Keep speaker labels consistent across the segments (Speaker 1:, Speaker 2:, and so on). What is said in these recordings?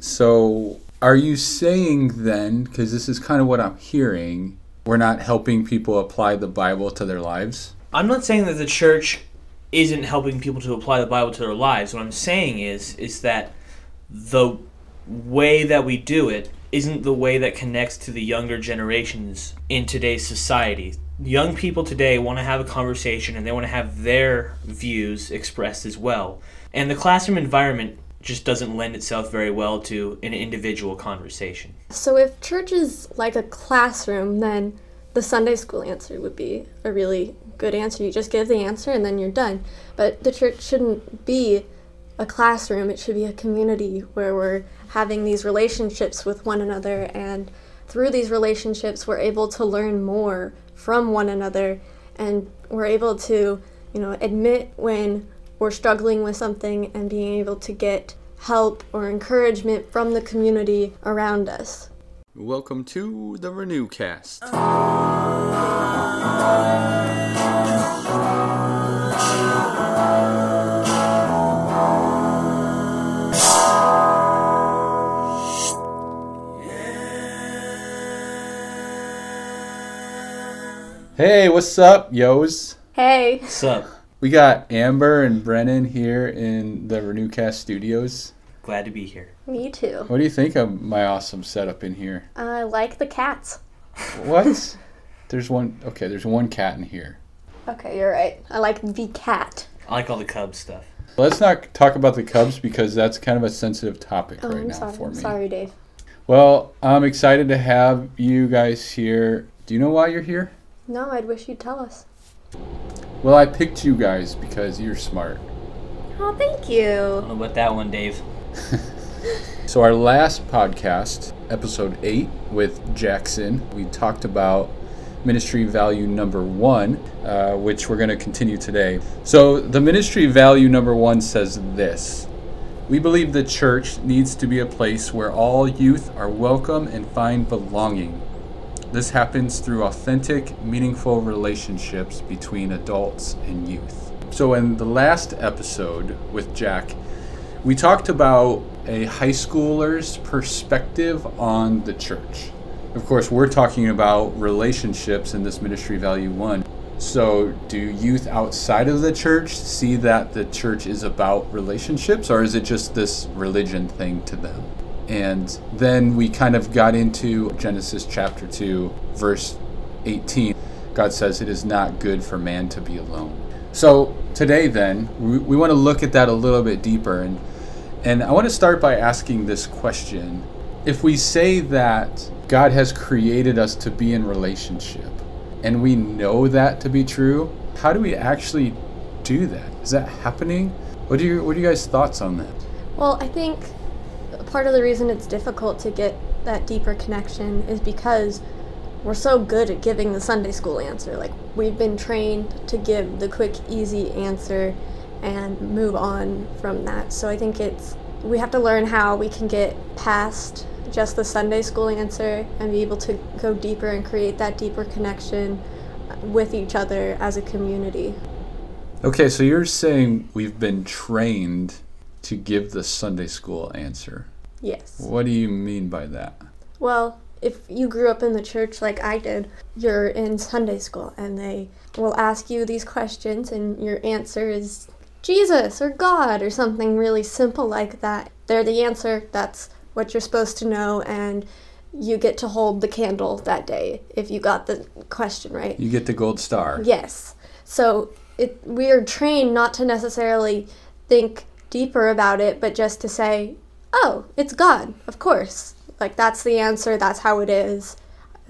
Speaker 1: So, are you saying then, because this is kind of what I'm hearing, we're not helping people apply the Bible to their lives?
Speaker 2: I'm not saying that the church isn't helping people to apply the Bible to their lives. What I'm saying is is that the way that we do it isn't the way that connects to the younger generations in today's society. Young people today want to have a conversation and they want to have their views expressed as well. And the classroom environment just doesn't lend itself very well to an individual conversation.
Speaker 3: So if church is like a classroom, then the Sunday school answer would be a really good answer. You just give the answer and then you're done. But the church shouldn't be a classroom, it should be a community where we're having these relationships with one another and through these relationships we're able to learn more from one another and we're able to, you know, admit when we're struggling with something and being able to get help or encouragement from the community around us.
Speaker 1: Welcome to the Renewcast. Hey, what's up, yos?
Speaker 3: Hey,
Speaker 2: What's up?
Speaker 1: We got Amber and Brennan here in the Renewcast studios.
Speaker 2: Glad to be here.
Speaker 3: me too.
Speaker 1: What do you think of my awesome setup in here?
Speaker 3: I like the cats.
Speaker 1: What? there's one. Okay, there's one cat in here.
Speaker 3: Okay, you're right. I like the cat.
Speaker 2: I like all the Cubs stuff.
Speaker 1: Let's not talk about the Cubs because that's kind of a sensitive topic
Speaker 3: Oh,
Speaker 1: right
Speaker 3: I'm
Speaker 1: now
Speaker 3: sorry.
Speaker 1: for me.
Speaker 3: sorry, Dave.
Speaker 1: Well, I'm excited to have you guys here. Do you know why you're here?
Speaker 3: No, I'd wish you'd tell us.
Speaker 1: Well, I picked you guys because you're smart.
Speaker 3: Oh, thank
Speaker 2: I
Speaker 3: you.
Speaker 2: don't know about that one, Dave.
Speaker 1: So, our last podcast, episode 8 with Jackson, we talked about ministry value number one, uh, which we're going to continue today. So, the ministry value number one says this We believe the church needs to be a place where all youth are welcome and find belonging. This happens through authentic, meaningful relationships between adults and youth. So, in the last episode with Jack, we talked about a high schooler's perspective on the church. Of course, we're talking about relationships in this Ministry Value 1. So, do youth outside of the church see that the church is about relationships, or is it just this religion thing to them? And then we kind of got into Genesis chapter 2, verse 18. God says, It is not good for man to be alone. So, today, then, we, we want to look at that a little bit deeper. And, and I want to start by asking this question If we say that God has created us to be in relationship, and we know that to be true, how do we actually do that? Is that happening? What are your, what are you guys' thoughts on that?
Speaker 3: Well, I think part of the reason it's difficult to get that deeper connection is because we're so good at giving the Sunday school answer. Like, we've been trained to give the quick, easy answer and move on from that. So I think it's, we have to learn how we can get past just the Sunday school answer and be able to go deeper and create that deeper connection with each other as a community.
Speaker 1: Okay, so you're saying we've been trained to give the Sunday school answer.
Speaker 3: Yes.
Speaker 1: What do you mean by that?
Speaker 3: Well, if you grew up in the church like I did, you're in Sunday school and they will ask you these questions, and your answer is Jesus or God or something really simple like that. They're the answer, that's what you're supposed to know, and you get to hold the candle that day if you got the question right.
Speaker 1: You get the gold star.
Speaker 3: Yes. So it we are trained not to necessarily think deeper about it, but just to say, "Oh, it's God." Of course. Like that's the answer, that's how it is.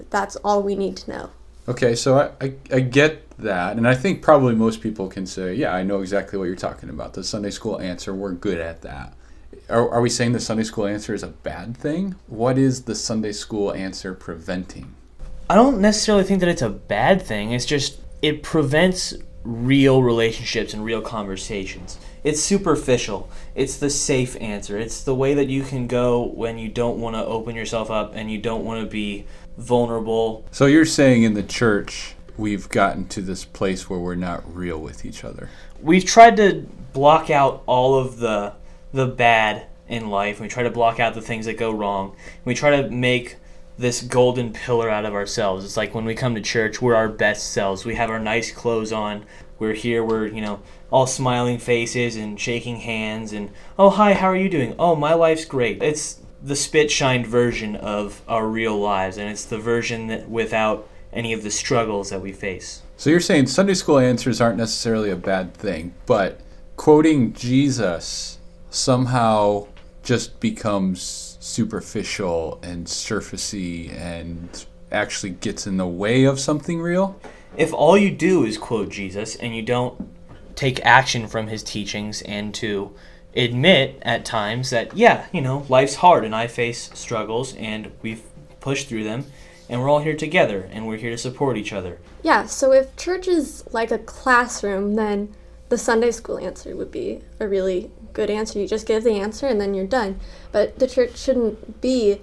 Speaker 3: That's all we need to know.
Speaker 1: Okay, so I, I, I get that, and I think probably most people can say, yeah, I know exactly what you're talking about. The Sunday school answer, we're good at that. Are, are we saying the Sunday school answer is a bad thing? What is the Sunday school answer preventing?
Speaker 2: I don't necessarily think that it's a bad thing. It's just it prevents real relationships and real conversations. It's superficial. It's the safe answer. It's the way that you can go when you don't want to open yourself up and you don't want to be vulnerable.
Speaker 1: So you're saying in the church, we've gotten to this place where we're not real with each other.
Speaker 2: We've tried to block out all of the the bad in life. We try to block out the things that go wrong. We try to make this golden pillar out of ourselves. It's like when we come to church, we're our best selves. We have our nice clothes on. We're here, we're, you know, all smiling faces and shaking hands and, oh, hi, how are you doing? Oh, my life's great. It's the spit shined version of our real lives, and it's the version that without any of the struggles that we face.
Speaker 1: So you're saying Sunday school answers aren't necessarily a bad thing, but quoting Jesus somehow just becomes superficial and surfacey and actually gets in the way of something real?
Speaker 2: If all you do is quote Jesus and you don't take action from his teachings and to admit at times that, yeah, you know, life's hard and I face struggles and we've pushed through them and we're all here together and we're here to support each other.
Speaker 3: Yeah, so if church is like a classroom, then the Sunday school answer would be a really good answer. You just give the answer and then you're done. But the church shouldn't be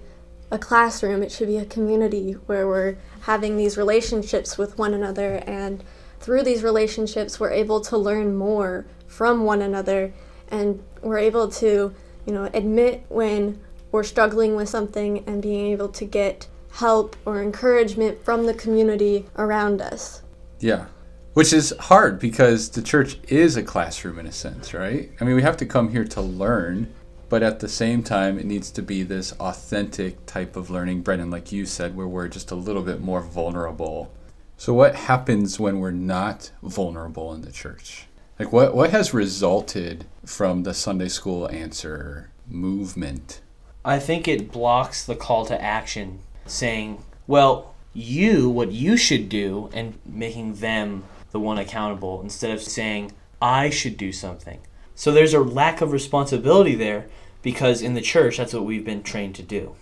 Speaker 3: a classroom, it should be a community where we're having these relationships with one another and through these relationships we're able to learn more from one another and we're able to, you know, admit when we're struggling with something and being able to get help or encouragement from the community around us.
Speaker 1: Yeah. Which is hard because the church is a classroom in a sense, right? I mean, we have to come here to learn, but at the same time, it needs to be this authentic type of learning, Brennan, like you said, where we're just a little bit more vulnerable. So, what happens when we're not vulnerable in the church? Like, what, what has resulted from the Sunday school answer movement?
Speaker 2: I think it blocks the call to action saying, well, you, what you should do, and making them the one accountable instead of saying, I should do something. So there's a lack of responsibility there because in the church, that's what we've been trained to do.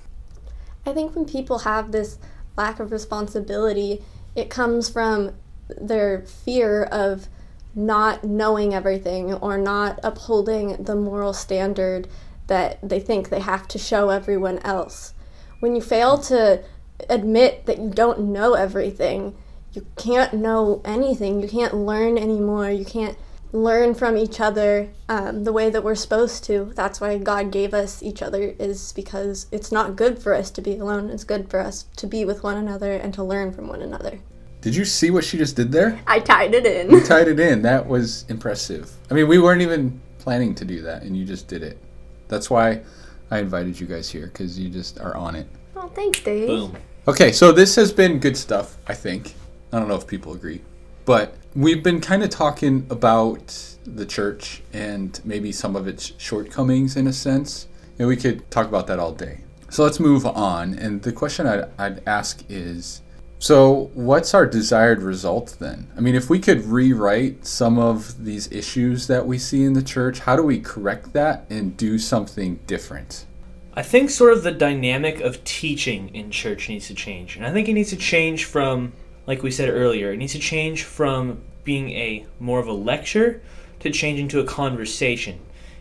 Speaker 3: I think when people have this lack of responsibility, it comes from their fear of not knowing everything or not upholding the moral standard that they think they have to show everyone else. When you fail to admit that you don't know everything, you can't know anything, you can't learn anymore, you can't learn from each other um, the way that we're supposed to. That's why God gave us each other, is because it's not good for us to be alone. It's good for us to be with one another and to learn from one another.
Speaker 1: Did you see what she just did there?
Speaker 3: I tied it in.
Speaker 1: You tied it in. That was impressive. I mean, we weren't even planning to do that, and you just did it. That's why I invited you guys here, because you just are on it.
Speaker 3: Oh, thanks, Dave.
Speaker 2: Boom.
Speaker 1: Okay, so this has been good stuff, I think. I don't know if people agree. But we've been kind of talking about the church and maybe some of its shortcomings in a sense. And we could talk about that all day. So let's move on. And the question I'd, I'd ask is so, what's our desired result then? I mean, if we could rewrite some of these issues that we see in the church, how do we correct that and do something different?
Speaker 2: I think sort of the dynamic of teaching in church needs to change. And I think it needs to change from, like we said earlier, it needs to change from being a more of a lecture to changing to a conversation.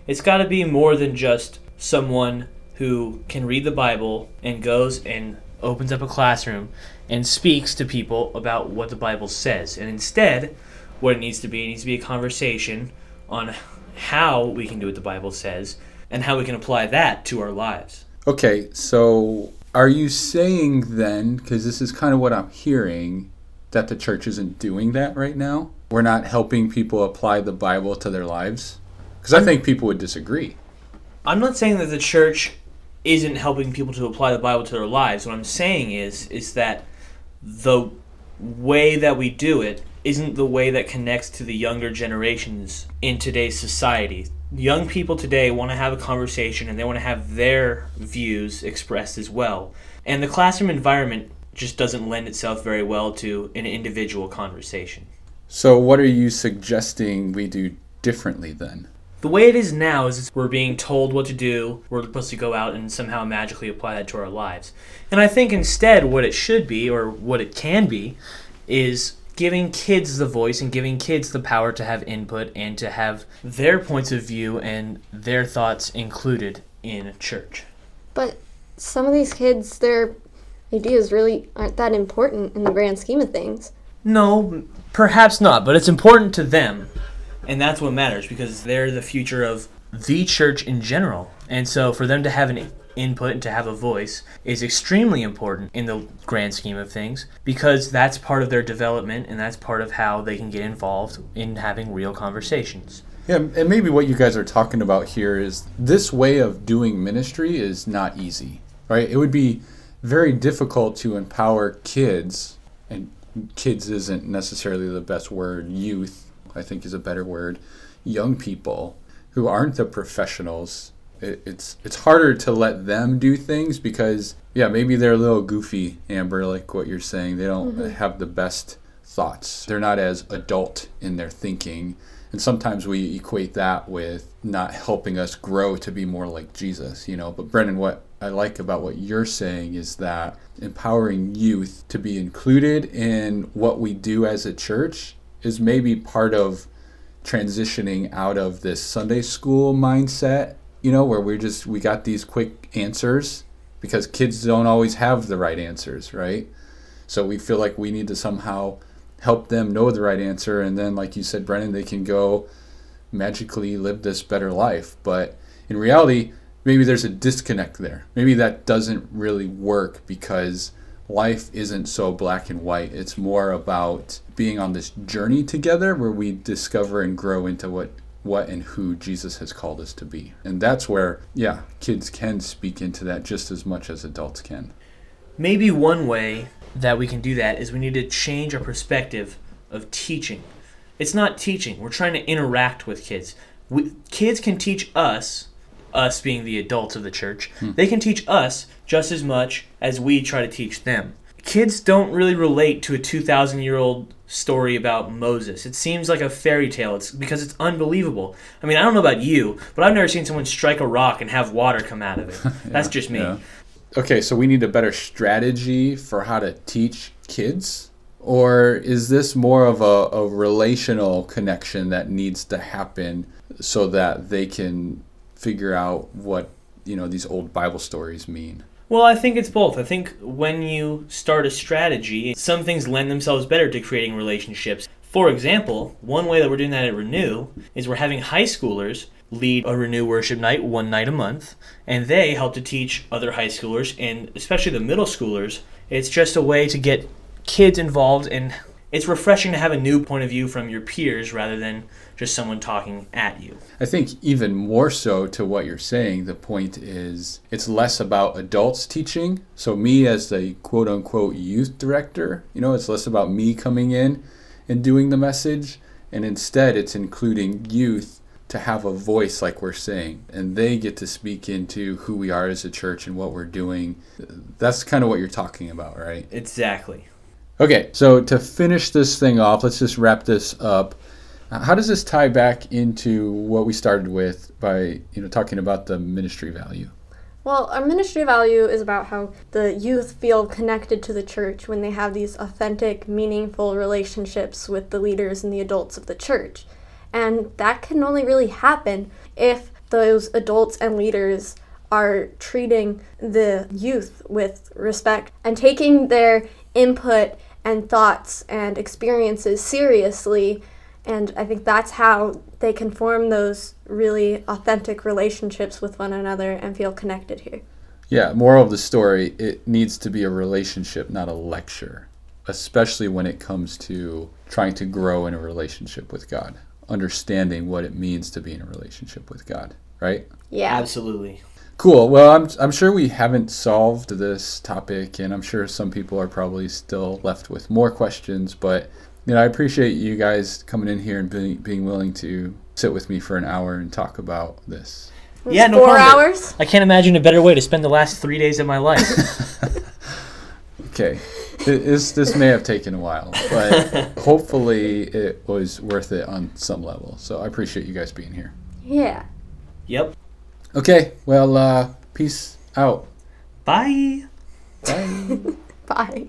Speaker 2: It's got to be more than just someone who can read the Bible and goes and opens up a classroom and speaks to people about what the Bible says. And instead, what it needs to be, it needs to be a conversation on how we can do what the Bible says and how we can apply that to our lives.
Speaker 1: Okay, so are you saying then, because this is kind of what I'm hearing, that the church isn't doing that right now? We're not helping people apply the Bible to their lives? Because I think people would disagree.
Speaker 2: I'm not saying that the church isn't helping people to apply the Bible to their lives. What I'm saying is is that the way that we do it isn't the way that connects to the younger generations in today's society. Young people today want to have a conversation and they want to have their views expressed as well. And the classroom environment just doesn't lend itself very well to an individual conversation.
Speaker 1: So, what are you suggesting we do differently then?
Speaker 2: The way it is now is we're being told what to do. We're supposed to go out and somehow magically apply that to our lives. And I think instead, what it should be, or what it can be, is giving kids the voice and giving kids the power to have input and to have their points of view and their thoughts included in church.
Speaker 3: But some of these kids, their ideas really aren't that important in the grand scheme of things.
Speaker 2: No, perhaps not, but it's important to them. And that's what matters because they're the future of the church in general. And so for them to have an input and to have a voice is extremely important in the grand scheme of things because that's part of their development and that's part of how they can get involved in having real conversations.
Speaker 1: Yeah, and maybe what you guys are talking about here is this way of doing ministry is not easy, right? It would be very difficult to empower kids, and kids isn't necessarily the best word, youth, I think is a better word, young people who aren't the professionals. It, it's it's harder to let them do things because yeah, maybe they're a little goofy, Amber, like what you're saying. They don't mm-hmm. have the best thoughts. They're not as adult in their thinking. And sometimes we equate that with not helping us grow to be more like Jesus, you know. But Brennan, what I like about what you're saying is that empowering youth to be included in what we do as a church is maybe part of transitioning out of this Sunday school mindset, you know, where we're just we got these quick answers because kids don't always have the right answers, right? So we feel like we need to somehow help them know the right answer and then like you said Brennan they can go magically live this better life. But in reality, maybe there's a disconnect there. Maybe that doesn't really work because life isn't so black and white. It's more about being on this journey together where we discover and grow into what what and who Jesus has called us to be. And that's where yeah, kids can speak into that just as much as adults can.
Speaker 2: Maybe one way that we can do that is we need to change our perspective of teaching. It's not teaching. We're trying to interact with kids. We, kids can teach us us being the adults of the church, hmm. they can teach us just as much as we try to teach them. Kids don't really relate to a 2,000 year old story about Moses. It seems like a fairy tale. It's because it's unbelievable. I mean, I don't know about you, but I've never seen someone strike a rock and have water come out of it. yeah, That's just me. Yeah.
Speaker 1: Okay, so we need a better strategy for how to teach kids? Or is this more of a, a relational connection that needs to happen so that they can figure out what you know these old Bible stories mean?
Speaker 2: Well, I think it's both. I think when you start a strategy, some things lend themselves better to creating relationships. For example, one way that we're doing that at Renew is we're having high schoolers lead a Renew worship night one night a month, and they help to teach other high schoolers and especially the middle schoolers. It's just a way to get kids involved and it's refreshing to have a new point of view from your peers rather than just someone talking at you.
Speaker 1: I think even more so to what you're saying, the point is it's less about adults teaching. So, me as the quote unquote youth director, you know, it's less about me coming in and doing the message. And instead, it's including youth to have a voice, like we're saying, and they get to speak into who we are as a church and what we're doing. That's kind of what you're talking about, right?
Speaker 2: Exactly.
Speaker 1: Okay, so to finish this thing off, let's just wrap this up. Uh, how does this tie back into what we started with by you know talking about the ministry value?
Speaker 3: Well, our ministry value is about how the youth feel connected to the church when they have these authentic, meaningful relationships with the leaders and the adults of the church. And that can only really happen if those adults and leaders are treating the youth with respect and taking their input and thoughts and experiences seriously. And I think that's how they can form those really authentic relationships with one another and feel connected here.
Speaker 1: Yeah, moral of the story it needs to be a relationship, not a lecture, especially when it comes to trying to grow in a relationship with God, understanding what it means to be in a relationship with God, right?
Speaker 3: Yeah.
Speaker 2: Absolutely.
Speaker 1: Cool. Well, I'm, I'm sure we haven't solved this topic, and I'm sure some people are probably still left with more questions. But you know, I appreciate you guys coming in here and being, being willing to sit with me for an hour and talk about this.
Speaker 2: Yeah, no
Speaker 3: Four problem. hours.
Speaker 2: I can't imagine a better way to spend the last three days of my life.
Speaker 1: okay, this this may have taken a while, but hopefully it was worth it on some level. So I appreciate you guys being here.
Speaker 3: Yeah.
Speaker 2: Yep.
Speaker 1: Okay, well, uh, peace out.
Speaker 2: Bye.
Speaker 1: Bye.
Speaker 3: Bye.